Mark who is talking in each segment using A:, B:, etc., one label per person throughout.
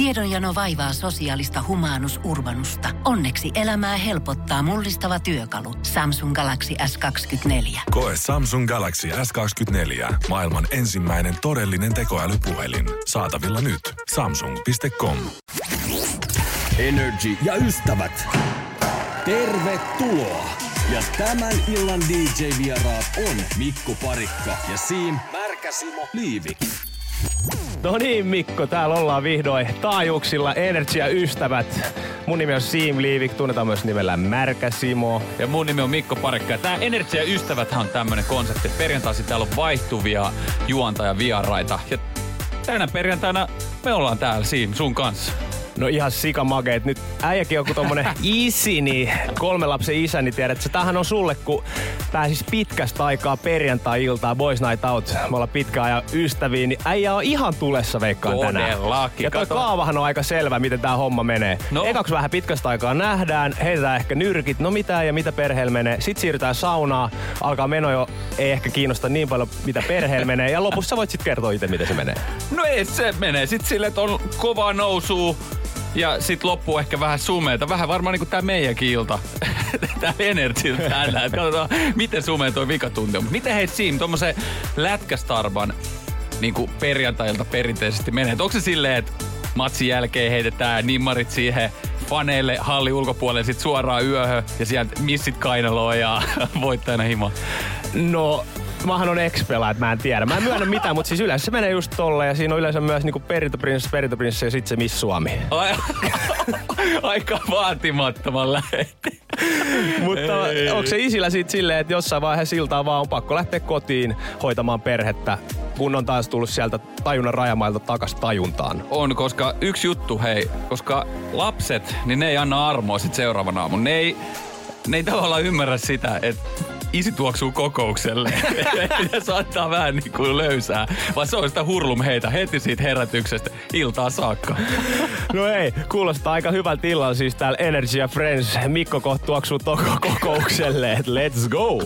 A: Tiedonjano vaivaa sosiaalista humanus urbanusta. Onneksi elämää helpottaa mullistava työkalu. Samsung Galaxy S24.
B: Koe Samsung Galaxy S24. Maailman ensimmäinen todellinen tekoälypuhelin. Saatavilla nyt. Samsung.com.
C: Energy ja ystävät. Tervetuloa! Ja tämän illan DJ-vieraat on Mikko Parikka ja Siim Märkäsimo Liivik.
D: No niin Mikko, täällä ollaan vihdoin taajuuksilla Energia ystävät. Mun nimi on Siim Liivik, tunnetaan myös nimellä Märkä Simo.
E: Ja mun nimi on Mikko Parikka. Tää Energia ystävät on tämmönen konsepti. Perjantaisin täällä on vaihtuvia juontajavieraita. Ja tänä perjantaina me ollaan täällä Siim sun kanssa.
D: No ihan sikamageet. Nyt äijäkin on kuin tommonen isi, niin kolme lapsen isä, niin tiedät, että tämähän on sulle, kun pääsis pitkästä aikaa perjantai-iltaa Boys Night Out. Me ollaan pitkään ajan ystäviä, niin äijä on ihan tulessa veikkaan tänään.
E: Todellakin.
D: Ja toi
E: Kato.
D: kaavahan on aika selvä, miten tää homma menee.
E: No.
D: Ekaksi vähän pitkästä aikaa nähdään, heitetään ehkä nyrkit, no mitä ja mitä perheellä menee. Sitten siirrytään saunaan, alkaa meno jo, ei ehkä kiinnosta niin paljon, mitä perheellä menee. Ja lopussa voit sitten kertoa itse, miten se menee.
E: No ei se menee sit silleen, että on kovaa nousua. Ja sit loppuu ehkä vähän sumeita. Vähän varmaan niinku tää meidänkin ilta. tää Energy täällä. Katsotaan, miten sumea toi vikatunti on. Miten hei Siim, tommosen lätkästarban niinku perjantailta perinteisesti menee? Onko se silleen, että matsin jälkeen heitetään nimmarit siihen faneille halli ulkopuolelle sit suoraan yöhön ja sieltä missit kainaloa ja voittajana himo.
D: No, mähän on ex että mä en tiedä. Mä en myönnä mitään, mutta siis yleensä se menee just tolle ja siinä on yleensä myös niinku perintöprinssi, perintöprinssi ja sitten se Miss Suomi.
E: Ai, aika vaatimattoman lähetti.
D: Mutta
E: Ei.
D: onko se isillä sitten silleen, että jossain vaiheessa iltaa vaan on pakko lähteä kotiin hoitamaan perhettä, kun on taas tullut sieltä tajunnan rajamailta takas tajuntaan?
E: On, koska yksi juttu, hei, koska lapset, niin ne ei anna armoa sit seuraavan aamun. Ne ei, ne ei tavallaan ymmärrä sitä, että isi tuoksuu kokoukselle. ja saattaa vähän niin kuin löysää. Vaan se on sitä hurlum heitä heti siitä herätyksestä iltaa saakka.
D: No ei, kuulostaa aika hyvältä illalla siis täällä Energy ja Friends. Mikko kohta tuoksuu toko kokoukselle, et let's go!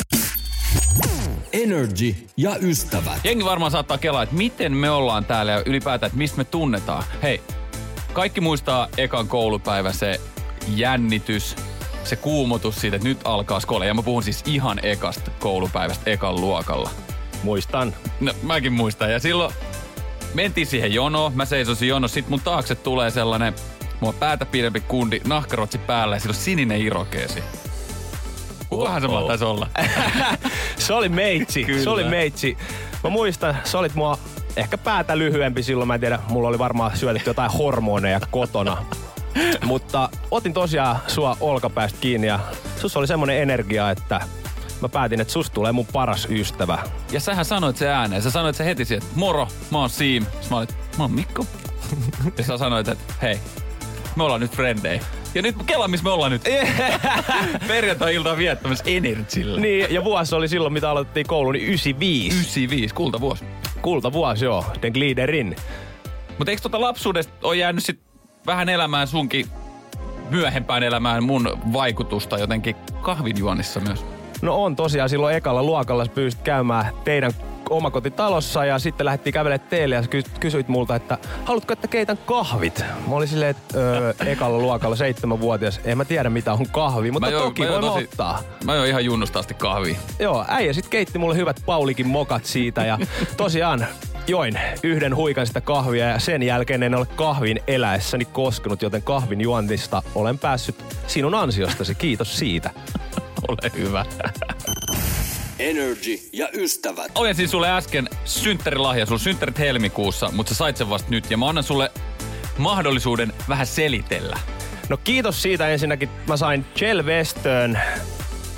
C: Energy ja ystävät.
E: Jengi varmaan saattaa kelaa, että miten me ollaan täällä ja ylipäätään, että mistä me tunnetaan. Hei, kaikki muistaa ekan koulupäivä se jännitys, se kuumotus siitä, että nyt alkaa skole. Ja mä puhun siis ihan ekasta koulupäivästä ekan luokalla.
D: Muistan.
E: No, mäkin muistan. Ja silloin mentiin siihen jonoon, mä seisosin jonossa, sit mun taakse tulee sellainen mua päätä pidempi kundi, nahkarotsi päällä ja sillä on sininen irokeesi. Kukahan se mahtaisi olla?
D: Se oli meitsi,
E: Kyllä.
D: se oli meitsi. Mä muistan, sä olit mua ehkä päätä lyhyempi silloin, mä en tiedä, mulla oli varmaan syötetty jotain hormoneja kotona. Mutta otin tosiaan sua olkapäästä kiinni ja sus oli semmonen energia, että mä päätin, että sus tulee mun paras ystävä.
E: Ja sähän sanoit se ääneen. Sä sanoit se heti että moro, mä oon Siim. Sitten mä olin, mä oon Mikko. ja sä sanoit, että hei, me ollaan nyt frendejä. Ja nyt kela, missä me ollaan nyt. Perjantai-iltaa viettämässä Energillä.
D: Niin, ja vuosi oli silloin, mitä aloitettiin koulu, niin 95.
E: 95, kultavuosi.
D: Kulta vuosi, joo. Den Gliderin.
E: Mutta eikö tota lapsuudesta ole jäänyt sit vähän elämään sunkin myöhempään elämään mun vaikutusta jotenkin kahvinjuonnissa myös?
D: No on tosiaan silloin ekalla luokalla pyysit käymään teidän omakotitalossa ja sitten lähdettiin kävelemään teille ja ky- kysyit multa, että haluatko, että keitän kahvit? Mä olin silleen, että öö, ekalla luokalla seitsemänvuotias, en mä tiedä mitä on kahvi, mutta
E: join-
D: toki
E: join
D: voin ottaa.
E: Mä join ihan junnusta asti kahvia.
D: Joo, äijä sit keitti mulle hyvät Paulikin mokat siitä ja tosiaan join yhden huikan sitä kahvia ja sen jälkeen en ole kahvin eläessäni koskenut, joten kahvin juontista olen päässyt sinun ansiostasi. Kiitos siitä.
E: Ole hyvä.
C: Energy ja ystävät.
E: Ojensin siis sulle äsken synttärilahja. Sulla on synttärit helmikuussa, mutta sä sait sen vasta nyt. Ja mä annan sulle mahdollisuuden vähän selitellä.
D: No kiitos siitä ensinnäkin. Mä sain Jell Westön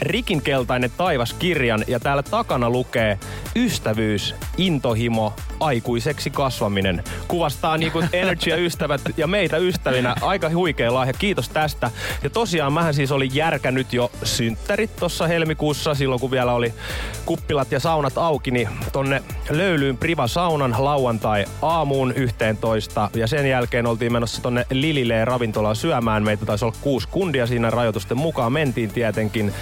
D: Rikinkeltainen taivas-kirjan ja täällä takana lukee Ystävyys, intohimo, aikuiseksi kasvaminen. Kuvastaa niinku Energy ja ystävät ja meitä ystävinä. Aika huikea lahja, kiitos tästä. Ja tosiaan mähän siis olin järkännyt jo synttärit tuossa helmikuussa, silloin kun vielä oli kuppilat ja saunat auki, niin tonne löylyyn Priva saunan lauantai aamuun 11 ja sen jälkeen oltiin menossa tonne Lilileen ravintolaan syömään. Meitä taisi olla kuusi kundia siinä rajoitusten mukaan, mentiin tietenkin.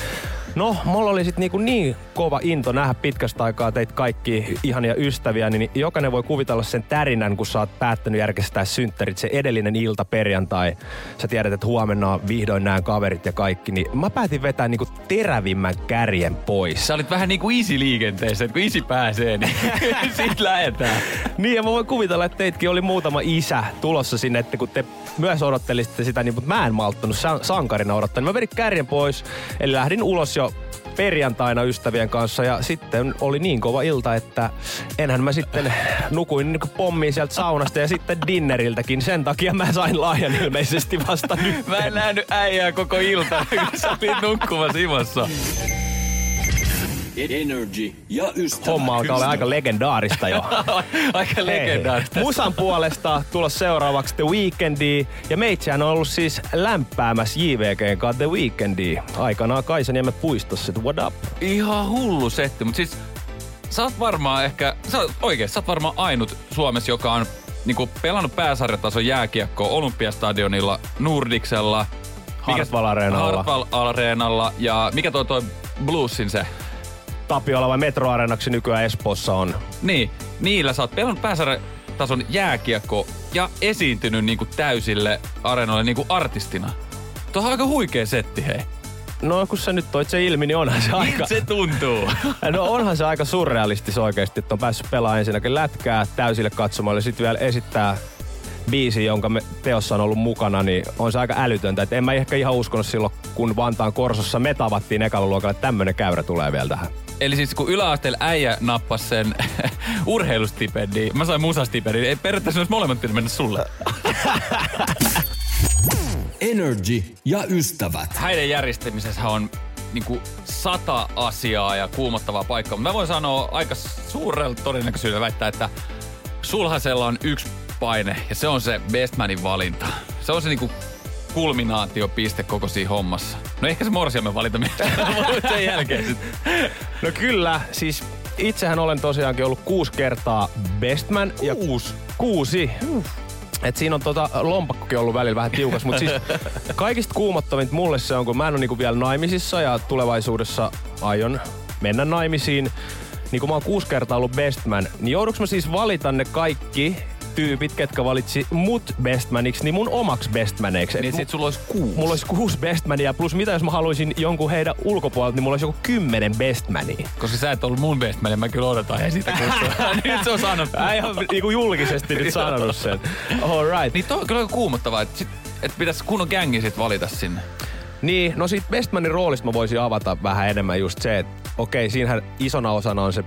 D: No, mulla oli sit niinku niin kova into nähdä pitkästä aikaa teitä kaikki ihania ystäviä, niin jokainen voi kuvitella sen tärinän, kun sä oot päättänyt järjestää synttärit se edellinen ilta perjantai. Sä tiedät, että huomenna on vihdoin nämä kaverit ja kaikki, niin mä päätin vetää niinku terävimmän kärjen pois.
E: Sä olit vähän niinku isi liikenteessä, että kun isi pääsee, niin siitä lähetään.
D: Niin, ja mä voin kuvitella, että teitkin oli muutama isä tulossa sinne, että kun te myös odottelisitte sitä, niin, mutta mä en malttanut san- sankarina odottaa. Niin mä vedin kärjen pois, eli lähdin ulos jo perjantaina ystävien kanssa ja sitten oli niin kova ilta, että enhän mä sitten nukuin niin pommiin sieltä saunasta ja sitten dinneriltäkin. Sen takia mä sain laajan ilmeisesti vasta nyt.
E: Mä en nähnyt äijää koko ilta, kun sä olit nukkumassa imassa.
C: Energy ja ystävät.
D: Homma alkaa olla aika legendaarista jo.
E: Aika legendaarista.
D: Hei, Musan puolesta tulos seuraavaksi The Weekendi. Ja meitsähän on ollut siis lämpäämässä JVGn kanssa The Weekendi. Aikanaan Kaisaniemen puistossa, what up?
E: Ihan hullu setti, mutta siis sä oot varmaan ehkä, sä oot, oikein, sä oot varmaan ainut Suomessa, joka on niinku pelannut pääsarjatason jääkiekkoa Olympiastadionilla, Nordicsella,
D: Hartwall Areenalla.
E: Hartwall Areenalla ja mikä toi toi Bluesin se?
D: Tapiola vai Metro Areenaksi nykyään Espoossa on.
E: Niin, niillä sä oot pelannut pääsarjatason jääkiekko ja esiintynyt niinku täysille areenoille niinku artistina. Tuo on aika huikea setti, hei.
D: No kun sä nyt toit se ilmi, niin onhan se aika...
E: se tuntuu?
D: No onhan se aika surrealistis oikeasti, että on päässyt pelaamaan ensinnäkin lätkää täysille katsomalle ja sitten vielä esittää biisi, jonka me teossa on ollut mukana, niin on se aika älytöntä. Et en mä ehkä ihan uskonut silloin, kun Vantaan Korsossa me tavattiin ekalla luokalla, että tämmönen käyrä tulee vielä tähän.
E: Eli siis kun yläasteella äijä nappasi sen urheilustipendi, mä sain musastipendi, niin ei periaatteessa olisi molemmat pitänyt mennä sulle.
C: Energy ja ystävät.
E: Häiden järjestämisessä on niinku sata asiaa ja kuumottavaa paikkaa, mutta mä voin sanoa aika suurella todennäköisyydellä väittää, että sulhasella on yksi paine ja se on se bestmanin valinta. Se on se niinku kulminaatiopiste koko siinä hommassa. No ehkä se myös, mutta sen jälkeen sit.
D: No kyllä, siis itsehän olen tosiaankin ollut kuusi kertaa bestman. Ja kuusi? Kuusi. Et siinä on tota, lompakkokin ollut välillä vähän tiukas, mutta siis kaikista kuumottavinta mulle se on, kun mä en ole niinku vielä naimisissa ja tulevaisuudessa aion mennä naimisiin. Niin kun mä oon kuusi kertaa ollut bestman, niin jouduks mä siis valita ne kaikki tyypit, ketkä valitsi mut bestmaniksi, niin mun omaksi bestmaneiksi.
E: Niin sit sulla olisi kuusi.
D: Mulla olisi kuusi bestmania, plus mitä jos mä haluaisin jonkun heidän ulkopuolelta, niin mulla olisi joku kymmenen bestmania.
E: Koska sä et ollut mun bestman, niin mä kyllä odotan he sitä kutsua. nyt se on sanottu.
D: Ää, ihan niinku julkisesti nyt sanonut sen. All right.
E: Niin toi on kyllä kuumottavaa, että, sit, että pitäisi kunnon gängi sit valita sinne.
D: Niin, no siitä Bestmanin roolista mä voisin avata vähän enemmän just se, että okei, siinähän isona osana on se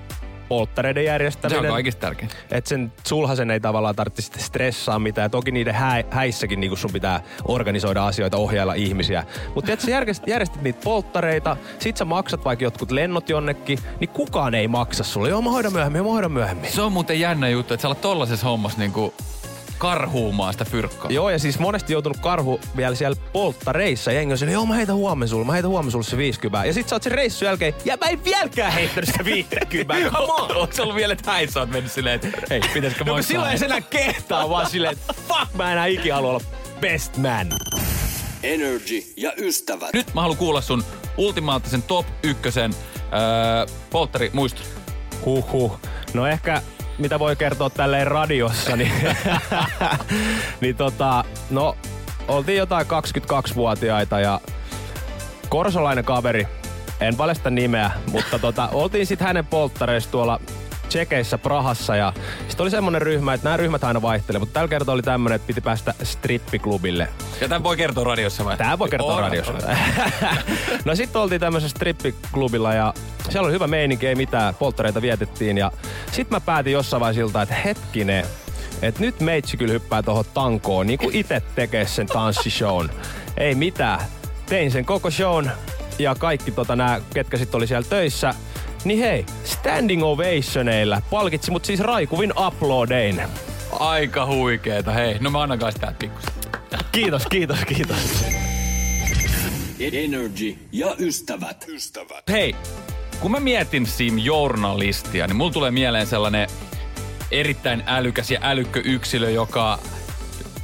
D: polttareiden järjestäminen.
E: Se on kaikista tärkein.
D: Että sen sulhasen ei tavallaan tarvitse stressaa mitään. Ja toki niiden hä- häissäkin niin sun pitää organisoida asioita, ohjailla ihmisiä. Mutta että sä järjestit, järjestit niitä polttareita, sit sä maksat vaikka jotkut lennot jonnekin, niin kukaan ei maksa sulle. Joo, mä hoidan myöhemmin, mä hoidan myöhemmin.
E: Se on muuten jännä juttu, että sä olet tollasessa hommassa niinku karhuumaan sitä fyrkkaa.
D: Joo, ja siis monesti joutunut karhu vielä siellä polttareissa. Jengi on siellä, joo mä heitän huomenna sulle, mä heitän huomenna sulle se 50. Ja sit sä oot sen reissun jälkeen, ja mä en vieläkään heittänyt sitä 50. Come on!
E: Onko se ollut vielä, että häissä oot mennyt silleen, että hei, pitäisikö
D: No silloin ei se enää kehtaa, vaan silleen, että fuck mä enää ikinä halua olla best man.
C: Energy ja ystävät.
E: Nyt mä haluan kuulla sun ultimaattisen top ykkösen öö, polttari muistu.
D: Huhhuh. No ehkä mitä voi kertoa tälleen radiossa, niin, niin tota, no oltiin jotain 22-vuotiaita ja korsolainen kaveri, en paljasta nimeä, mutta tota, oltiin sitten hänen polttareissa tuolla Tsekeissä Prahassa ja sitten oli semmonen ryhmä, että nämä ryhmät aina vaihtelee, mutta tällä kertaa oli tämmönen, että piti päästä strippiklubille.
E: Ja tämän voi kertoa radiossa vai?
D: Tää voi kertoa
E: All
D: radiossa.
E: right.
D: no sitten oltiin tämmöisessä strippiklubilla ja siellä oli hyvä meininki, ei mitään, polttareita vietettiin ja sitten mä päätin jossain vaiheessa siltä, että hetkinen, että nyt meitsi kyllä hyppää tuohon tankoon, niin kuin itse tekee sen tanssishown. Ei mitään. Tein sen koko shown ja kaikki tota nää, ketkä sitten oli siellä töissä, niin hei, standing ovationeilla palkitsi mut siis raikuvin uploadein.
E: Aika huikeeta. Hei, no mä annan täältä pikkusen.
D: Kiitos, kiitos, kiitos.
C: Energy ja ystävät. Ystävät.
E: Hei, kun mä mietin Sim Journalistia, niin mulla tulee mieleen sellainen erittäin älykäs ja älykkö yksilö, joka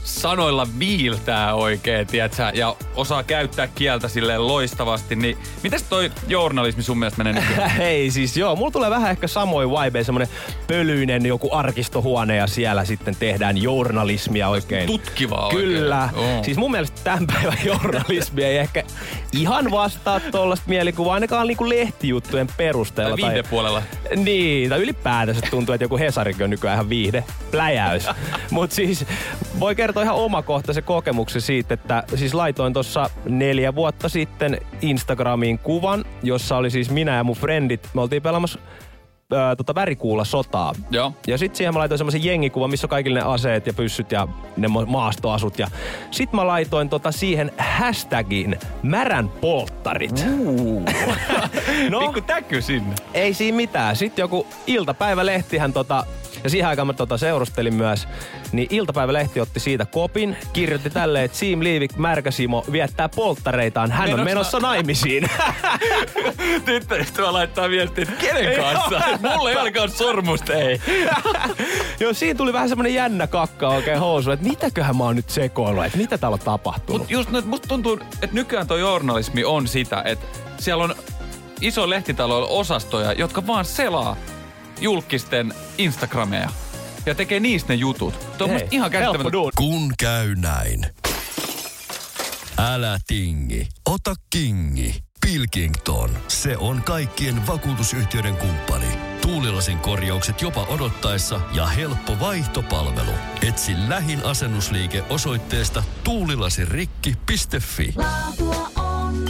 E: sanoilla viiltää oikein, tiedätkö, ja osaa käyttää kieltä silleen loistavasti, niin mitäs toi journalismi sun mielestä menee nykyään?
D: Hei siis joo, mulla tulee vähän ehkä samoin vibe, semmonen pölyinen joku arkistohuone ja siellä sitten tehdään journalismia oikein.
E: Tutkivaa
D: Kyllä.
E: oikein. Oo.
D: Siis mun mielestä tämän päivän journalismi ei ehkä ihan vastaa tollaista mielikuvaa, ainakaan niinku lehtijuttujen perusteella.
E: Tai viihdepuolella.
D: Niin, tai ylipäätänsä tuntuu, että joku Hesarikin on nykyään ihan viihde, pläjäys. Mut siis voi kertoa ihan omakohtaisen kokemuksen siitä, että siis laitoin tuossa neljä vuotta sitten Instagramiin kuvan, jossa oli siis minä ja mun frendit. Me oltiin pelaamassa ää, tota värikuulla sotaa.
E: Joo.
D: Ja sitten siihen mä laitoin semmoisen jengikuvan, missä on kaikille ne aseet ja pyssyt ja ne ma- maastoasut. Ja sit mä laitoin tota siihen hashtagin märän polttarit.
E: no. Pikku täky sinne.
D: Ei siinä mitään. Sitten joku iltapäivälehtihän tota, ja siihen aikaan mä tota seurustelin myös, niin iltapäivälehti otti siitä kopin, kirjoitti tälleen, että Siim Liivik Märkäsimo viettää polttareitaan, hän on
E: Menossa-
D: menossa naimisiin.
E: Tyttöystävä laittaa viestiä, että kenen kanssa? Mulla ei olekaan sormusta, ei.
D: Joo, siinä tuli vähän semmonen jännä kakka oikein housu, että mitäköhän mä oon nyt sekoillut, että mitä täällä on tapahtunut.
E: Mut just nyt musta tuntuu, että nykyään tuo journalismi on sitä, että siellä on iso lehtitaloilla osastoja, jotka vaan selaa julkisten Instagrameja ja tekee niistä ne jutut. Tuo on ihan käsittämätöntä.
F: Kun käy näin. Älä tingi, ota kingi. Pilkington, se on kaikkien vakuutusyhtiöiden kumppani. Tuulilasin korjaukset jopa odottaessa ja helppo vaihtopalvelu. Etsi lähin asennusliike osoitteesta tuulilasirikki.fi.
G: Laatua on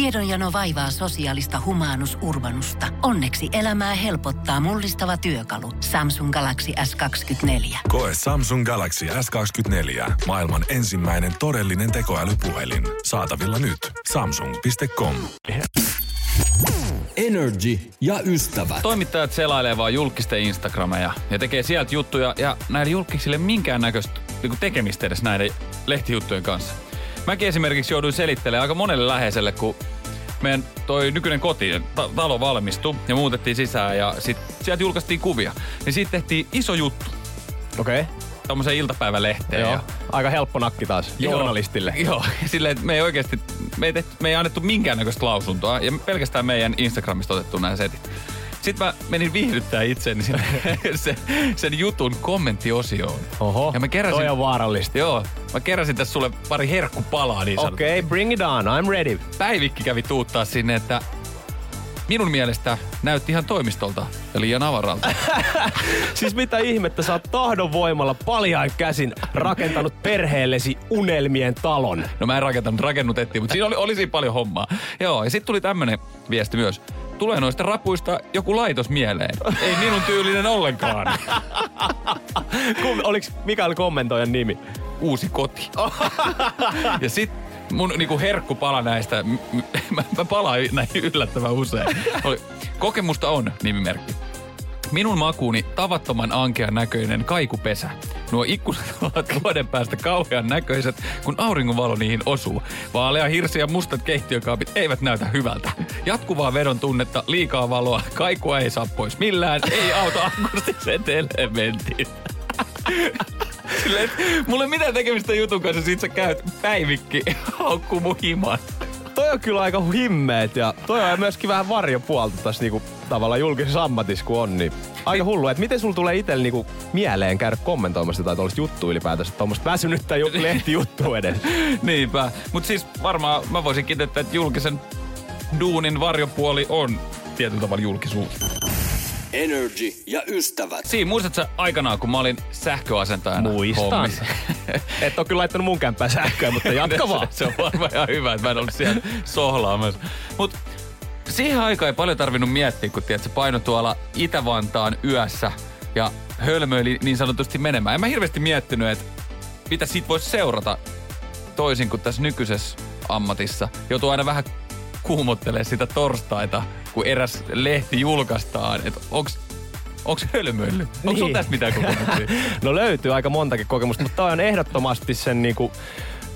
A: Tiedonjano vaivaa sosiaalista humanus urbanusta. Onneksi elämää helpottaa mullistava työkalu. Samsung Galaxy S24.
B: Koe Samsung Galaxy S24. Maailman ensimmäinen todellinen tekoälypuhelin. Saatavilla nyt. Samsung.com.
C: Energy ja ystävät.
E: Toimittajat selailee vaan julkisten Instagrameja ja tekee sieltä juttuja ja näille julkisille minkäännäköistä niin tekemistä edes näiden lehtijuttujen kanssa. Mäkin esimerkiksi jouduin selittelemään aika monelle läheiselle, kun meidän toi nykyinen koti, ta- talo valmistui ja muutettiin sisään ja sit sieltä julkaistiin kuvia. Niin siitä tehtiin iso juttu
D: Okei. Okay.
E: tommoseen iltapäivälehteen.
D: Joo.
E: Ja
D: Aika helppo nakki taas
E: Joo.
D: journalistille.
E: Joo, silleen, että me ei oikeasti, me ei, tehty, me ei annettu minkäännäköistä lausuntoa ja pelkästään meidän Instagramista otettu nämä setit. Sitten mä menin viihdyttää itseäni sinne sen, sen jutun kommenttiosioon.
D: Oho,
E: Ja mä keräsin,
D: toi on vaarallista.
E: Joo, mä keräsin tässä sulle pari herkkupalaa niin.
D: Okei, okay, bring it on, I'm ready.
E: Päivikki kävi tuuttaa sinne, että minun mielestä näytti ihan toimistolta ja liian avaralta.
D: Siis mitä ihmettä, sä oot tahdon voimalla paljain käsin rakentanut perheellesi unelmien talon.
E: No mä en rakentanut, rakennutettiin, mutta siinä oli, oli siinä paljon hommaa. Joo, ja sitten tuli tämmönen viesti myös. Tulee noista rapuista joku laitos mieleen. Ei minun tyylinen ollenkaan.
D: Kum, oliks, mikä oli kommentoijan nimi?
E: Uusi koti. Ja sit mun niinku herkkupala näistä, mä, mä palaan näihin yllättävän usein. Oli, kokemusta on nimimerkki. Minun makuuni tavattoman ankean näköinen kaikupesä. Nuo ikkunat ovat vuoden päästä kauhean näköiset, kun auringonvalo niihin osuu. Vaalea hirsi ja mustat keittiökaapit eivät näytä hyvältä. Jatkuvaa vedon tunnetta, liikaa valoa, kaikua ei saa pois millään, ei auta akustiset elementit. Silleen, mulla ei mitään tekemistä jutun kanssa, sit sä käyt päivikki, haukkuu mun himan.
D: Toi on kyllä aika himmeet ja toi on myöskin vähän varjopuolta tässä niinku tavallaan julkisessa ammatissa kun on, niin aika hullu, että miten sulla tulee itselle niinku mieleen käydä kommentoimassa tai tuollaista juttua ylipäätänsä, tuommoista väsynyttä ju- lehtijuttua edes.
E: Niinpä. Mut siis varmaan mä voisin kiteyttää, että julkisen duunin varjopuoli on tietyllä tavalla julkisuus.
C: Energy ja ystävät.
E: Siinä muistatko sä aikanaan, kun mä olin sähköasentajana
D: Muistan.
E: hommissa?
D: Et oo kyllä laittanut mun kämppään sähköä, mutta jatka vaan.
E: se, se on varmaan ihan hyvä, että mä en ollut siellä sohlaamassa. Mut siihen aikaan ei paljon tarvinnut miettiä, kun tiedät, se paino tuolla Itä-Vantaan yössä ja hölmöili niin sanotusti menemään. En mä hirveästi miettinyt, että mitä siitä voisi seurata toisin kuin tässä nykyisessä ammatissa. Joutuu aina vähän kuumottelee sitä torstaita, kun eräs lehti julkaistaan, että onks, onks hölmöily? Onko
D: Niin.
E: tässä mitään kokemuksia?
D: No löytyy aika montakin kokemusta, mutta toi on ehdottomasti sen niinku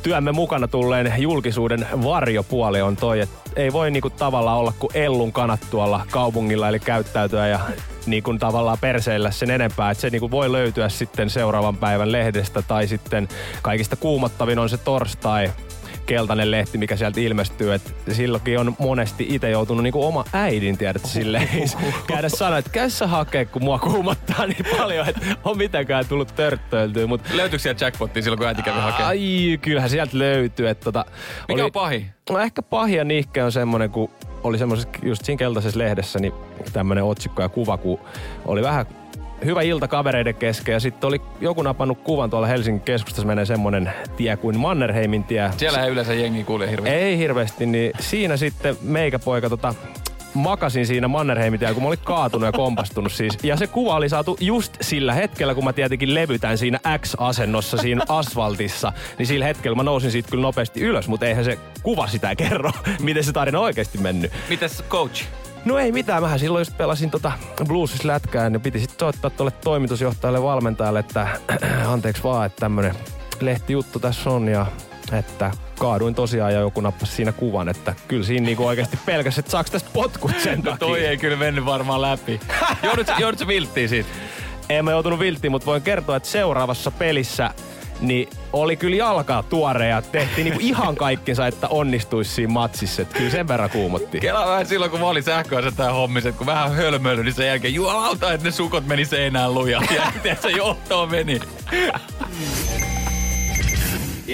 D: työmme mukana tulleen julkisuuden varjopuoli on toi, että ei voi niinku tavallaan olla kuin ellun kanat tuolla kaupungilla, eli käyttäytyä ja niinku tavallaan perseillä sen enempää, että se niinku voi löytyä sitten seuraavan päivän lehdestä tai sitten kaikista kuumottavin on se torstai keltainen lehti, mikä sieltä ilmestyy. että silloinkin on monesti itse joutunut niinku oma äidin, tiedät, silleen käydä sanoa, että käy sä hakee, kun mua kuumottaa niin paljon, että on mitenkään tullut törttöiltyä. Mut,
E: Löytyykö sieltä jackpottia silloin, kun äiti kävi hakemaan?
D: ai, kyllähän sieltä löytyy. Että tota,
E: Mikä on pahin?
D: No ehkä pahia nihke on semmonen, kun oli semmoisessa just siinä keltaisessa lehdessä niin tämmönen otsikko ja kuva, kun oli vähän hyvä ilta kavereiden kesken ja sitten oli joku napannut kuvan tuolla Helsingin keskustassa menee semmonen tie kuin Mannerheimin tie.
E: Siellä ei yleensä jengi kulje hirveästi.
D: Ei hirveästi, niin siinä sitten meikäpoika tota, makasin siinä Mannerheimin tiellä, kun mä olin kaatunut ja kompastunut siis. Ja se kuva oli saatu just sillä hetkellä, kun mä tietenkin levytän siinä X-asennossa siinä asfaltissa. Niin sillä hetkellä mä nousin siitä kyllä nopeasti ylös, mutta eihän se kuva sitä kerro, miten se tarina oikeasti mennyt.
E: Mites coach?
D: No ei mitään, mähän silloin just pelasin tota bluesis lätkää ja piti sitten soittaa tuolle toimitusjohtajalle valmentajalle, että anteeksi vaan, että tämmönen lehtijuttu tässä on ja että kaaduin tosiaan ja joku nappasi siinä kuvan, että kyllä siinä niinku oikeasti pelkäs, että saaks tästä potkut sen
E: No
D: takia.
E: toi ei kyllä mennyt varmaan läpi. Joudut, joudut vilttiin siitä?
D: En mä joutunut vilttiin, mutta voin kertoa, että seuraavassa pelissä niin oli kyllä jalkaa tuore ja tehtiin niinku ihan kaikkensa, että onnistuisi siinä matsissa. Että kyllä sen verran kuumotti.
E: Kela vähän silloin, kun mä olin sähköasentaa hommissa, että kun vähän hölmöily, niin sen jälkeen juolauta, että ne sukot meni seinään lujaa. Ja tiedätkö, johtoon meni.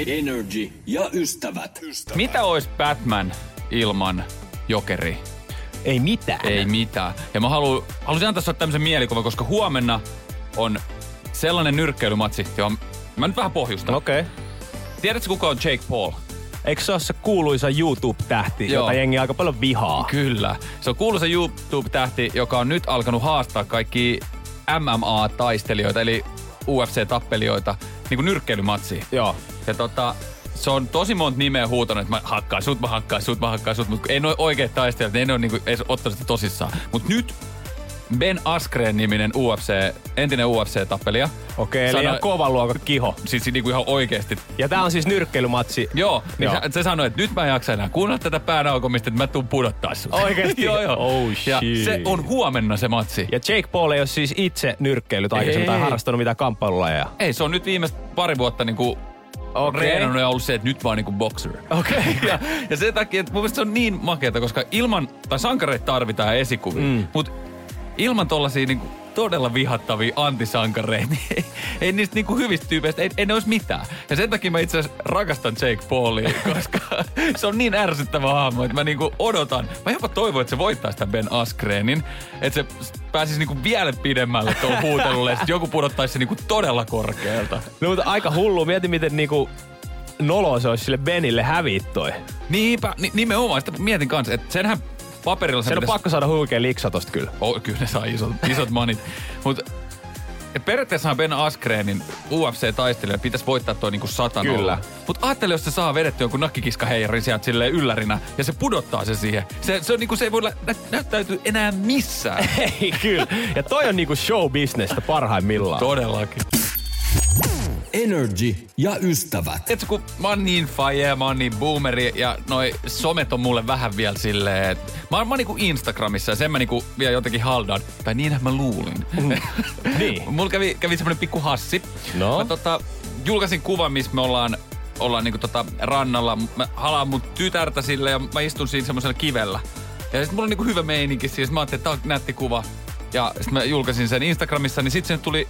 C: Energy ja ystävät.
E: Mitä olisi Batman ilman jokeri?
D: Ei mitään.
E: Ei mitään. Ja mä haluan, haluaisin antaa sulle tämmöisen mielikuvan, koska huomenna on sellainen nyrkkeilymatsi, johon mä nyt vähän pohjustan.
D: Okei. Okay.
E: Tiedätkö, kuka on Jake Paul?
D: Eikö se ole se kuuluisa YouTube-tähti,
E: Joo.
D: jota jengi aika paljon vihaa?
E: Kyllä. Se on kuuluisa YouTube-tähti, joka on nyt alkanut haastaa kaikki MMA-taistelijoita, eli UFC-tappelijoita, niin kuin nyrkkeilymatsiin.
D: Joo.
E: Ja tota, se on tosi monta nimeä huutanut, että mä hakkaan sut, mä hakkaan sut, mä hakkaan sut, mutta ei noin oikeat taistelijat, ne ei ole niinku edes ottanut sitä tosissaan. Mutta nyt Ben Askren niminen UFC, entinen UFC-tappelija.
D: Okei, eli
E: sanoi-
D: ihan kovan luokan kiho.
E: Siis niinku ihan oikeesti.
D: Ja tää on siis nyrkkeilymatsi.
E: Joo, niin
D: Joo.
E: Se, se sanoi, että nyt mä en jaksa enää kuunnella tätä päänaukomista, että mä tuun pudottaa sut.
D: Oikeesti?
E: joo, joo.
D: Oh,
E: ja se on huomenna se matsi.
D: Ja Jake Paul ei ole siis itse nyrkkeilyt aikaisemmin tai harrastanut mitään kamppailulajeja.
E: Ei, se on nyt viimeistä pari vuotta niinku
D: Okei.
E: reenannut ja ollut se, että nyt oon niinku boxer.
D: Okei.
E: ja, ja sen takia, että mun mielestä se on niin makeata, koska ilman, tai sankareita tarvitaan esikuvia, mm. mutta ilman tollasia niinku todella vihattavia antisankareita, niin ei, ei niistä niinku hyvistä tyypeistä, ei, ei ne olisi mitään. Ja sen takia mä itse asiassa rakastan Jake Paulia, koska se on niin ärsyttävä hahmo, että mä niinku odotan. Mä jopa toivon, että se voittaa sitä Ben Askrenin, että se pääsisi niinku vielä pidemmälle tuolla huutelulle, sit joku pudottaisi se niinku todella korkealta.
D: No mutta aika hullu. Mieti miten niinku nolo se olisi sille Benille häviä toi.
E: Niinpä, ni, nimenomaan. Sitä mietin kanssa, että senhän paperilla se
D: on
E: pitäisi-
D: pakko saada huikea liksa tosta kyllä.
E: Oh, kyllä ne saa isot, isot manit. Mutta periaatteessa Ben Askrenin UFC-taistelija pitäisi voittaa toi niinku satan
D: Kyllä.
E: Mutta ajattele, jos se saa vedettyä jonkun nakkikiskaheijarin sieltä silleen yllärinä ja se pudottaa se siihen. Se, se, on niinku, se ei voi nä- näyttäytyä enää missään.
D: Ei kyllä. Ja toi on niinku show businessta parhaimmillaan.
E: Todellakin.
C: Energy ja ystävät.
E: Tiedätkö, kun mä oon niin faje ja mä oon niin boomeri ja noi somet on mulle vähän vielä silleen, että mä oon, mä oon niinku Instagramissa ja sen mä niinku vielä jotenkin haldan. Tai niinhän mä luulin.
D: Niin.
E: Mulla kävi, kävi semmonen pikku hassi.
D: No?
E: Mä tota, julkaisin kuvan, missä me ollaan, ollaan niinku tota rannalla. Mä halaan mun tytärtä sille ja mä istun siinä semmoisella kivellä. Ja sitten mulla on niinku hyvä meininki siis. Mä ajattelin, että tää on nätti kuva. Ja sitten mä julkaisin sen Instagramissa, niin sitten sinne tuli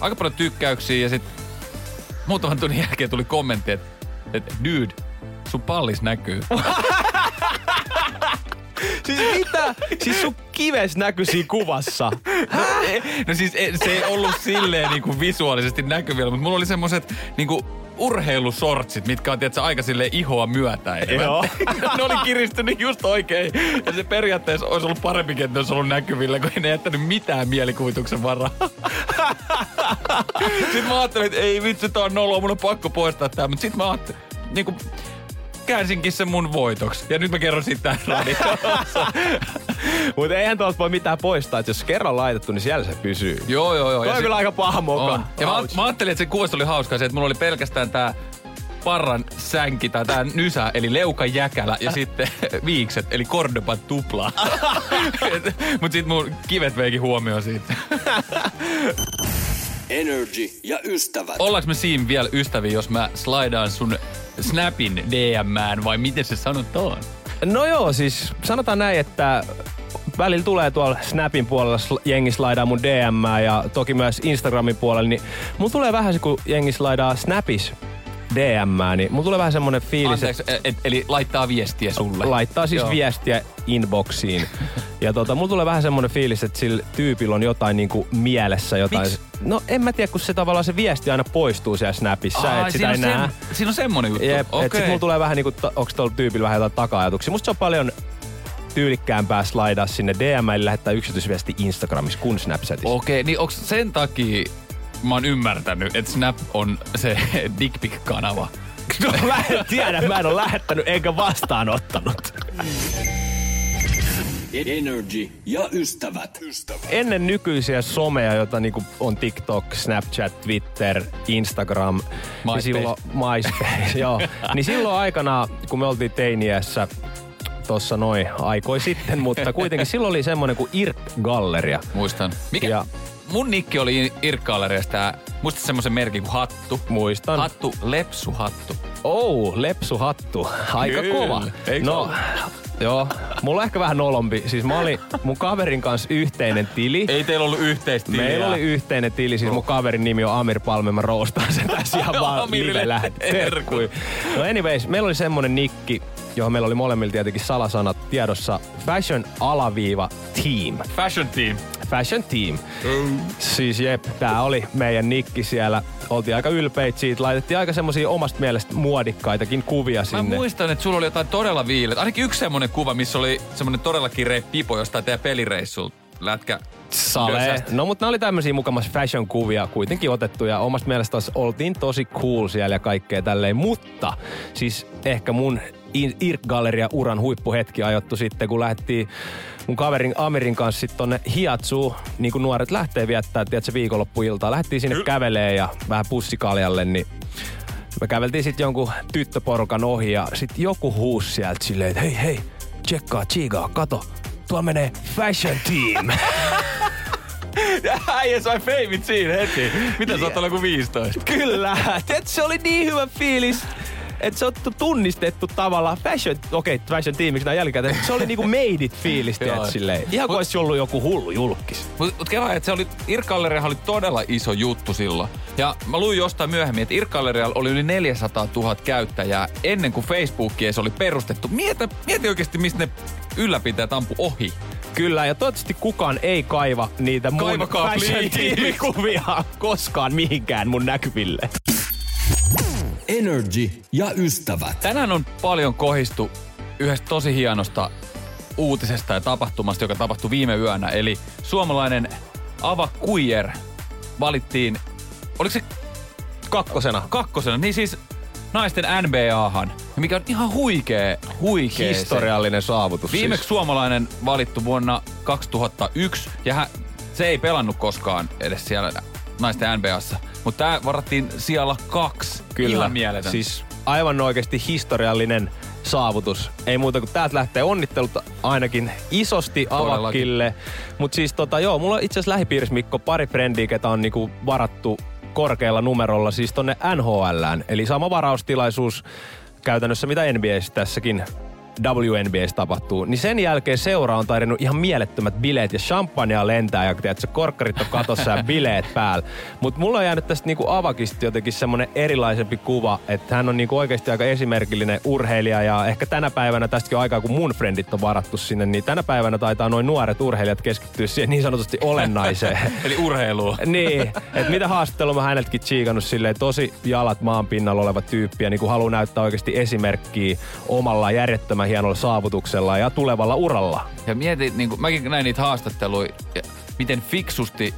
E: aika paljon tykkäyksiä ja sitten muutaman tunnin jälkeen tuli kommentti, että, että dude, sun pallis näkyy.
D: Siis mitä? Siis sun kives näkyy siinä kuvassa.
E: no siis e- se ei ollut silleen niinku visuaalisesti näkyvillä, mutta mulla oli semmoset niinku urheilusortsit, mitkä on tietysti aika sille ihoa myötäilevät.
D: Joo.
E: ne oli kiristynyt just oikein. Ja se periaatteessa olisi ollut parempikin, että ne olisi ollut näkyvillä, kun ei ne jättänyt mitään mielikuvituksen varaa. sitten mä ajattelin, että ei vitsi, tää on noloa, mun on pakko poistaa tää. Mutta sitten mä ajattelin, niinku, käänsinkin sen mun voitoksi. Ja nyt mä kerron siitä radiossa.
D: Mutta eihän tuolta voi mitään poistaa, että jos kerran laitettu, niin siellä se pysyy.
E: joo, joo, joo.
D: Toi on kyllä aika paha moka.
E: On. Ja mä, mä ajattelin, että se kuvasta oli hauskaa se, että mulla oli pelkästään tää parran sänki tai tää nysä, eli leuka jäkälä ja sitten viikset, eli kordoban tupla. Mut sit mun kivet veikin huomioon siitä.
C: Energy ja ystävät.
E: Ollaanko me siinä vielä ystäviä, jos mä slaidaan sun Snapin DMään vai miten se sanotaan?
D: No joo, siis sanotaan näin, että välillä tulee tuolla Snapin puolella jengi slaidaa mun DM ja toki myös Instagramin puolella, niin mulla tulee vähän se, kun jengi slaidaa Snapis DM, niin mulla tulee vähän semmonen fiilis,
E: Anteeksi,
D: että
E: et, eli laittaa viestiä sulle.
D: laittaa siis
E: Joo.
D: viestiä inboxiin. Ja tota, mulla tulee vähän semmonen fiilis, että sillä tyypillä on jotain niinku mielessä jotain.
E: Miksi?
D: No en mä tiedä, kun se tavallaan se viesti aina poistuu siellä Snapissa,
E: Aa,
D: että sitä
E: siinä,
D: ei näe.
E: sem, siinä on semmonen juttu.
D: Jep, okay. et sit mulla tulee vähän niinku, ta- onks tuolla tyypillä vähän jotain taka-ajatuksia. Musta se on paljon tyylikkäämpää slaidaa sinne DM, eli lähettää yksityisviesti Instagramissa kuin Snapchatissa.
E: Okei, niin onks sen takia mä oon ymmärtänyt, että Snap on se dick pic kanava
D: No mä en tiedä, mä en ole lähettänyt eikä vastaanottanut.
C: Energy ja ystävät.
D: Ennen nykyisiä someja, joita niinku on TikTok, Snapchat, Twitter, Instagram,
E: MySpace.
D: Niin silloin, MySpace, joo. Niin silloin aikana, kun me oltiin teiniässä, tossa noin aikoi sitten, mutta kuitenkin silloin oli semmoinen kuin IRC-galleria.
E: Muistan. Mikä?
D: Ja-
E: Mun nikki oli Irkkaaleriasta tää, muistat semmoisen merkin kuin hattu.
D: Muistan.
E: Hattu, lepsuhattu.
D: Oh, lepsuhattu. Aika
E: Kyllä,
D: kova.
E: eikö
D: no, joo. Mulla on ehkä vähän nolompi. Siis mä olin mun kaverin kanssa yhteinen tili.
E: Ei teillä ollut yhteistä tiliä.
D: Meillä oli yhteinen tili, siis mun kaverin nimi on Amir Palme, mä roostaan sen tässä ihan vaan live. Terkkui. No anyways, meillä oli semmonen nikki, johon meillä oli molemmilla tietenkin salasanat tiedossa. Fashion alaviiva team.
E: Fashion team.
D: Fashion team. Siis jep, tää oli meidän nikki siellä. Oltiin aika ylpeitä siitä. Laitettiin aika semmosia omasta mielestä muodikkaitakin kuvia
E: Mä
D: sinne.
E: muistan, että sulla oli jotain todella viileitä. Ainakin yksi semmonen kuva, missä oli semmonen todella kireä pipo jostain teidän pelireissulta. Lätkä.
D: Sale. No mutta nämä oli tämmöisiä mukamas fashion-kuvia kuitenkin otettu ja omasta mielestä taas oltiin tosi cool siellä ja kaikkea tälleen. Mutta siis ehkä mun IRC-galleria uran huippuhetki ajottu sitten, kun lähdettiin mun kaverin Amirin kanssa sitten tonne Hiatsuun, niin kuin nuoret lähtee viettää, tiedätkö, viikonloppuiltaa. Lähdettiin sinne kävelee ja vähän pussikaljalle, niin me käveltiin sitten jonkun tyttöporukan ohi ja sitten joku huusi sieltä silleen, että hei hei, tsekkaa, chiigaa, kato, tuolla menee fashion team.
E: Äijä sai feimit siinä heti. Mitä sä oot kuin 15?
D: Kyllä, et se oli niin hyvä fiilis. Että se on tunnistettu tavallaan fashion, okei, okay, fashion tiimiksi näin jälkikäteen, mutta se oli niinku made it fiilis, silleen. Ihan kuin olisi ollut joku hullu julkis.
E: Mut, mut kelaa, että se oli, Irkkalleriahan oli todella iso juttu silloin. Ja mä luin jostain myöhemmin, että Irkkallerialla oli yli 400 000 käyttäjää ennen kuin Facebook edes oli perustettu. Mieti, mieti oikeasti, mistä ne ylläpitäjät ampu ohi.
D: Kyllä, ja toivottavasti kukaan ei kaiva niitä mun fashion tiimikuvia koskaan mihinkään mun näkyville.
C: Energy ja ystävät.
E: Tänään on paljon kohistu yhdestä tosi hienosta uutisesta ja tapahtumasta, joka tapahtui viime yönä. Eli suomalainen Ava Kuijer valittiin, oliko se
D: Kakkosena.
E: kakkosena, niin siis naisten NBAhan, mikä on ihan huikee, huikee se.
D: Historiallinen saavutus
E: Viimeksi
D: siis.
E: suomalainen valittu vuonna 2001 ja hän, se ei pelannut koskaan edes siellä naisten NBAssa. Mutta tämä varattiin siellä kaksi.
D: Kyllä.
E: Ihan mieletön.
D: Siis aivan oikeasti historiallinen saavutus. Ei muuta kuin täältä lähtee onnittelut ainakin isosti. Avakille. Mutta siis tota, joo, mulla on itse asiassa lähipiirissä Mikko pari frendiä, ketä on niinku varattu korkealla numerolla siis tonne NHLään. Eli sama varaustilaisuus käytännössä mitä NBAssä tässäkin WNBAssä tapahtuu, niin sen jälkeen seura on tarjonnut ihan mielettömät bileet ja champagnea lentää ja tiedätkö, korkkarit on katossa ja bileet päällä. Mutta mulla on jäänyt tästä niinku Avakista jotenkin semmonen erilaisempi kuva, että hän on niinku oikeasti aika esimerkillinen urheilija ja ehkä tänä päivänä tästäkin on aikaa, kun mun frendit on varattu sinne, niin tänä päivänä taitaa noin nuoret urheilijat keskittyä siihen niin sanotusti olennaiseen.
E: Eli urheilu.
D: niin, että mitä haastattelua mä häneltäkin tsiikannut silleen, tosi jalat maan pinnalla oleva tyyppi ja niin kuin haluaa näyttää oikeasti esimerkkiä omalla järjettömän hienolla saavutuksella ja tulevalla uralla.
E: Ja mieti, niin kuin, mäkin näin niitä haastatteluja, ja miten fiksusti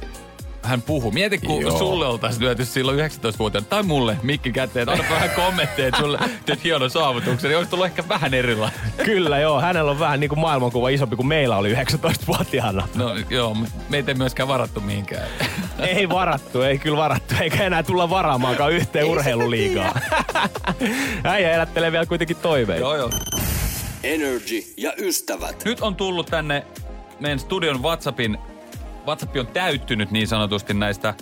E: hän puhuu. Mieti, kun
D: Joo.
E: Sulle oltaisiin lyöty silloin 19-vuotiaana, tai mulle, mikki käteen, anna vähän kommentteja, että sulle teet hieno saavutuksen, niin olisi tullut ehkä vähän erilainen.
D: Kyllä joo, hänellä on vähän niin kuin maailmankuva isompi kuin meillä oli 19-vuotiaana.
E: No joo, meitä ei myöskään varattu mihinkään.
D: Ei varattu, ei kyllä varattu, eikä enää tulla varaamaankaan yhteen urheiluliigaa. Äijä elättelee vielä kuitenkin toiveita.
E: Joo, joo.
C: Energy ja ystävät.
E: Nyt on tullut tänne meidän studion WhatsAppin, WhatsApp on täyttynyt niin sanotusti näistä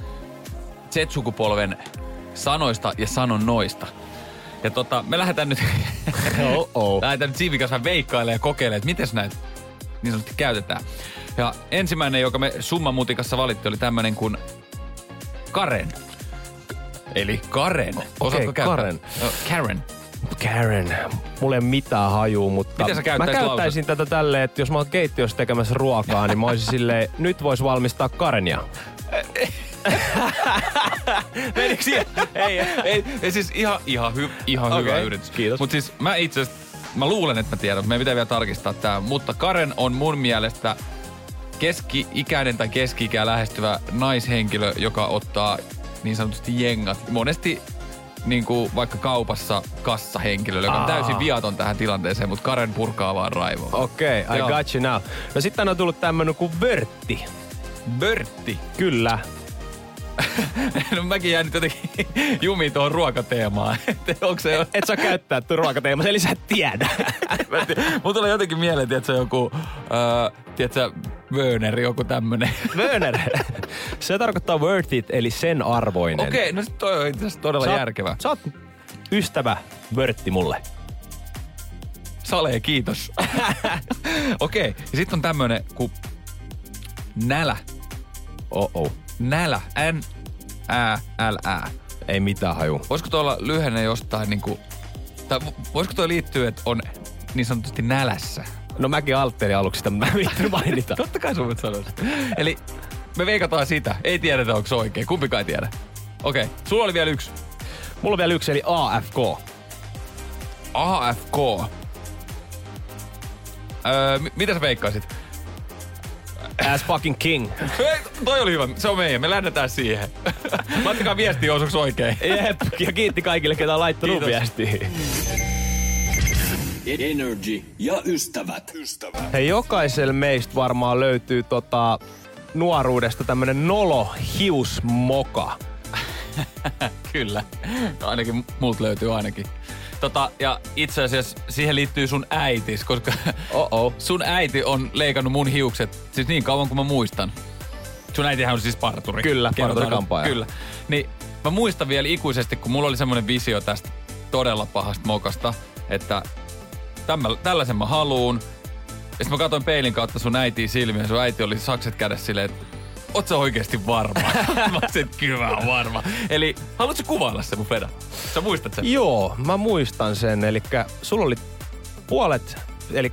E: Z-sukupolven sanoista ja sanonnoista. Ja tota, me lähdetään nyt,
D: Oh-oh.
E: lähdetään nyt Siivi kanssa vähän veikkailemaan ja kokeilemaan, että miten näitä niin sanotusti käytetään. Ja ensimmäinen, joka me summamutikassa valittiin, oli tämmönen kuin Karen. Eli Karen. Osaatko käyttää?
D: Karen.
E: Joo, Karen.
D: Karen, mulla ei ole mitään hajuu, mutta
E: Miten sä
D: mä käyttäisin tätä tälleen, että jos mä oon keittiössä tekemässä ruokaa, niin mä olisin silleen, nyt vois valmistaa Karenia. Menikö siihen? Ei,
E: ei, ei siis ihan, ihan, hy, ihan okay. hyvä yritys.
D: kiitos.
E: Mutta siis mä itse mä luulen, että mä tiedän, mutta meidän pitää vielä tarkistaa tää. Mutta Karen on mun mielestä keski-ikäinen tai keski-ikää lähestyvä naishenkilö, joka ottaa niin sanotusti jengat. Monesti niin kuin vaikka kaupassa kassahenkilö, joka on täysin viaton tähän tilanteeseen, mutta Karen purkaa vaan raivoa.
D: Okei, okay, I
E: Joo.
D: got you now. No sitten on tullut tämmönen kuin vörtti.
E: Börtti.
D: Kyllä.
E: No mäkin jään nyt jotenkin jumiin tuohon ruokateemaan. Että onko se
D: Et saa käyttää tuon ruokateemassa, eli sä et tiedä.
E: Mulla tulee jotenkin mieleen, että se on joku, äh, tiedätkö, Wörner, joku tämmönen.
D: Wörner. Se tarkoittaa worth it, eli sen arvoinen.
E: Okei, no sit toi on itse asiassa todella
D: Sä oot-
E: järkevä.
D: Sä oot ystävä vörtti mulle.
E: Salee, kiitos. Okei, ja sitten on tämmönen kuin nälä.
D: Oh-oh.
E: Nälä. N Ä L Ä.
D: Ei mitään haju.
E: Voisiko tuo olla lyhenne jostain niinku, tai vo- voisiko tuo liittyä, että on niin sanotusti nälässä?
D: No mäkin altterin aluksi sitä, mä en mainita.
E: Totta kai sun sanoa Eli me veikataan sitä. Ei tiedetä, onko se oikein. Kumpikaan ei tiedä. Okei, sulla oli vielä yksi.
D: Mulla on vielä yksi, eli AFK.
E: AFK. Öö, mi- mitä sä veikkaisit?
D: As fucking king.
E: Hei, toi oli hyvä. Se on meidän. Me lähdetään siihen. Laittakaa viestiä, osuuko oikein.
D: Jep, ja kiitti kaikille, ketä on laittanut viestiä.
C: Energy ja ystävät. Ystävät.
D: Hei, jokaiselle meistä varmaan löytyy tota, nuoruudesta tämmönen nolo hiusmoka.
E: Kyllä. Ainakin multa löytyy ainakin. Tota, ja itse asiassa siihen liittyy sun äitis, koska
D: Oh-oh.
E: sun äiti on leikannut mun hiukset siis niin kauan kuin mä muistan. Sun äitihän on siis parturi.
D: Kyllä, parturi-kampaaja.
E: Kyllä. Niin mä muistan vielä ikuisesti, kun mulla oli semmoinen visio tästä todella pahasta mokasta, että tämmä, tällaisen mä haluun. Ja sitten mä katsoin peilin kautta sun äitiin silmiä ja sun äiti oli sakset kädessä silleen, että oot sä oikeesti varma? mä että kyllä varma. Eli haluatko kuvailla se mun Feda? Sä muistat sen?
D: Joo, mä muistan sen. Eli sulla oli puolet, eli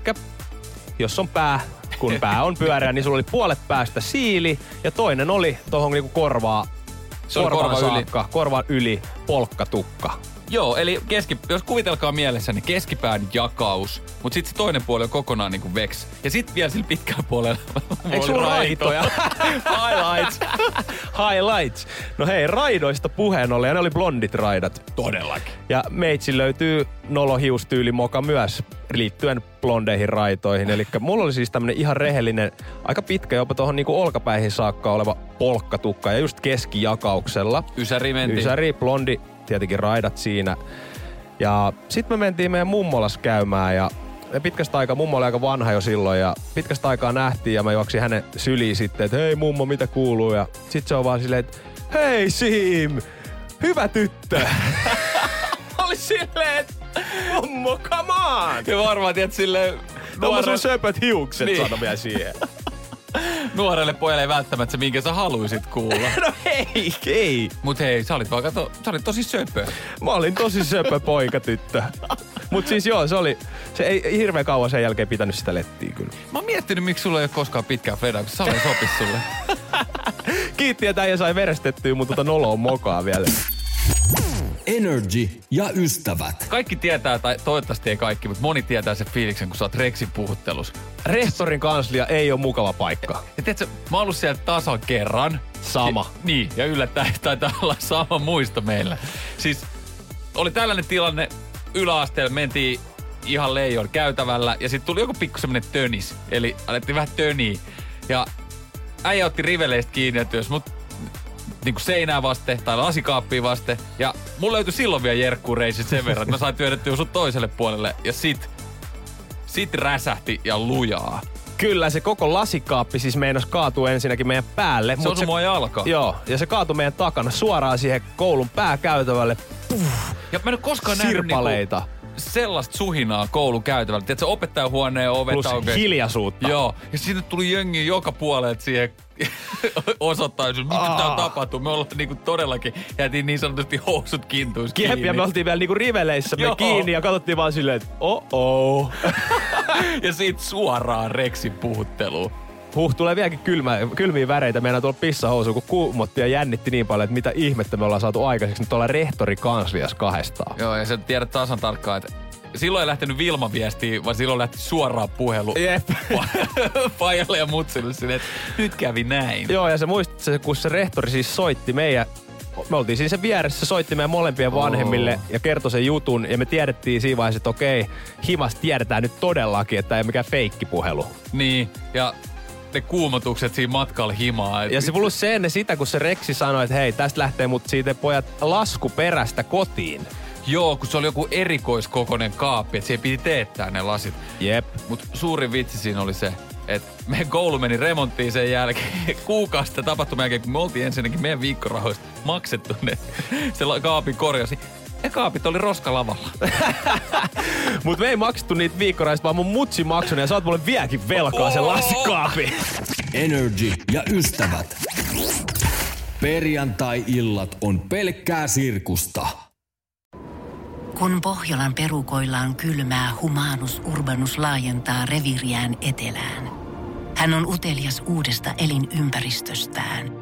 D: jos on pää, kun pää on pyöreä, niin sulla oli puolet päästä siili ja toinen oli tuohon niinku korvaa,
E: Se korva yli.
D: korvan yli polkkatukka.
E: Joo, eli keski, jos kuvitelkaa mielessä, niin keskipään jakaus, mutta sitten se toinen puoli on kokonaan niinku veks. Ja sitten vielä sillä pitkällä puolella
D: Eikö
E: oli
D: sulla
E: raito.
D: raitoja? Highlights. Highlights. No hei, raidoista puheen ollen, ja ne oli blondit raidat.
E: Todellakin.
D: Ja meitsi löytyy nolo-hiustyylimoka myös liittyen blondeihin raitoihin. Eli mulla oli siis tämmönen ihan rehellinen, aika pitkä jopa tuohon niinku olkapäihin saakka oleva polkkatukka ja just keskijakauksella.
E: Ysäri mentiin.
D: Ysäri, blondi, tietenkin raidat siinä. Ja sitten me mentiin meidän mummolas käymään ja pitkästä aikaa, mummo oli aika vanha jo silloin ja pitkästä aikaa nähtiin ja mä juoksin hänen syliin sitten, että hei mummo, mitä kuuluu? Ja sit se on vaan silleen, että hei Sim, hyvä tyttö. oli silleen, että mummo, come on.
E: Ja varmaan, tiedät, silleen
D: sun söpöt hiukset
E: Niin.
D: sano vielä siihen.
E: nuorelle pojalle ei välttämättä se, minkä sä haluisit kuulla.
D: no ei, ei.
E: Mut hei, sä olit vaan, kato, sä olit tosi söpö.
D: Mä olin tosi söpö poikatyttö. Mut siis joo, se oli, se ei hirveän kauan sen jälkeen pitänyt sitä lettiä kyllä.
E: Mä oon miettinyt, miksi sulla ei ole koskaan pitkää fedaa, kun Sale sopis sulle.
D: Kiitti, että äijä sai verestettyä mun tota noloa mokaa vielä.
C: Energy ja ystävät.
E: Kaikki tietää, tai toivottavasti ei kaikki, mutta moni tietää sen fiiliksen, kun sä oot Rexin puhuttelus.
D: Rehtorin kanslia ei ole mukava paikka.
E: Ja tiedätkö, mä oon ollut siellä tasan kerran.
D: Sama.
E: Ja, niin, ja yllättäen taitaa olla sama muisto meillä. Siis oli tällainen tilanne, yläasteella mentiin ihan leijon käytävällä ja sitten tuli joku pikku semmonen tönis. Eli alettiin vähän töniä. Ja äijä otti riveleistä kiinni ja työs mut niinku seinää vasten tai lasikaappia vasten. Ja mulla löytyi silloin vielä jerkkureisit sen verran, että mä sain työnnettyä sut toiselle puolelle. Ja sit, sit räsähti ja lujaa.
D: Kyllä, se koko lasikaappi siis meinas kaatua ensinnäkin meidän päälle.
E: Se osui mua jalka.
D: Joo, ja se kaatui meidän takana suoraan siihen koulun pääkäytävälle.
E: Ja mä en ole koskaan nähnyt
D: Sirpaleita.
E: niinku sellaista suhinaa koulun käytävällä. Tiedätkö, opettajahuoneen ovet
D: Plus
E: aukeaa.
D: hiljaisuutta.
E: Joo, ja sinne tuli jengi joka puolelta siihen osoittaa, että mitä täällä tapahtuu. Me ollaan niinku todellakin, jäätiin niin sanotusti housut kintuissa kiinni.
D: ja me oltiin vielä niinku riveleissä me kiinni ja katsottiin vaan silleen, että oh oh.
E: ja siitä suoraan Rexin puhutteluun.
D: Huh, tulee vieläkin kylmä, kylmiä väreitä meidän tuolla pissahousuun, kun kuumotti ja jännitti niin paljon, että mitä ihmettä me ollaan saatu aikaiseksi nyt tuolla rehtori kanslias kahdestaan.
E: Joo, ja sä tiedät tasan tarkkaan, että silloin ei lähtenyt Vilma viestiä, vaan silloin lähti suoraan puhelu
D: Jep.
E: Fajalle ja Mutsille silleen, että nyt kävi näin.
D: Joo, ja se muistit, kun se rehtori siis soitti meidän me oltiin siinä sen vieressä, se soitti meidän molempien vanhemmille ja kertoi sen jutun. Ja me tiedettiin siinä vaiheessa, että okei, himas tiedetään nyt todellakin, että ei mikään feikkipuhelu.
E: Niin, ja ne kuumotukset siinä matkalla himaa.
D: Ja se plus se ennen sitä, kun se Reksi sanoi, että hei, tästä lähtee mut siitä pojat lasku perästä kotiin.
E: Joo, kun se oli joku erikoiskokoinen kaappi, että siihen piti teettää ne lasit.
D: Jep.
E: Mutta suurin vitsi siinä oli se, että meidän koulu meni remonttiin sen jälkeen kuukausi sitä tapahtuman jälkeen, kun me oltiin ensinnäkin meidän viikkorahoista maksettu ne, se kaapin korjasi. Ja kaapit oli roskalavalla.
D: Mut me ei maksettu niitä viikkoraista, vaan mun mutsi maksoi ja sä oot mulle vieläkin velkaa sen lasikaapi.
C: Energy ja ystävät. Perjantai-illat on pelkkää sirkusta.
A: Kun Pohjolan perukoillaan kylmää, humanus urbanus laajentaa reviriään etelään. Hän on utelias uudesta elinympäristöstään.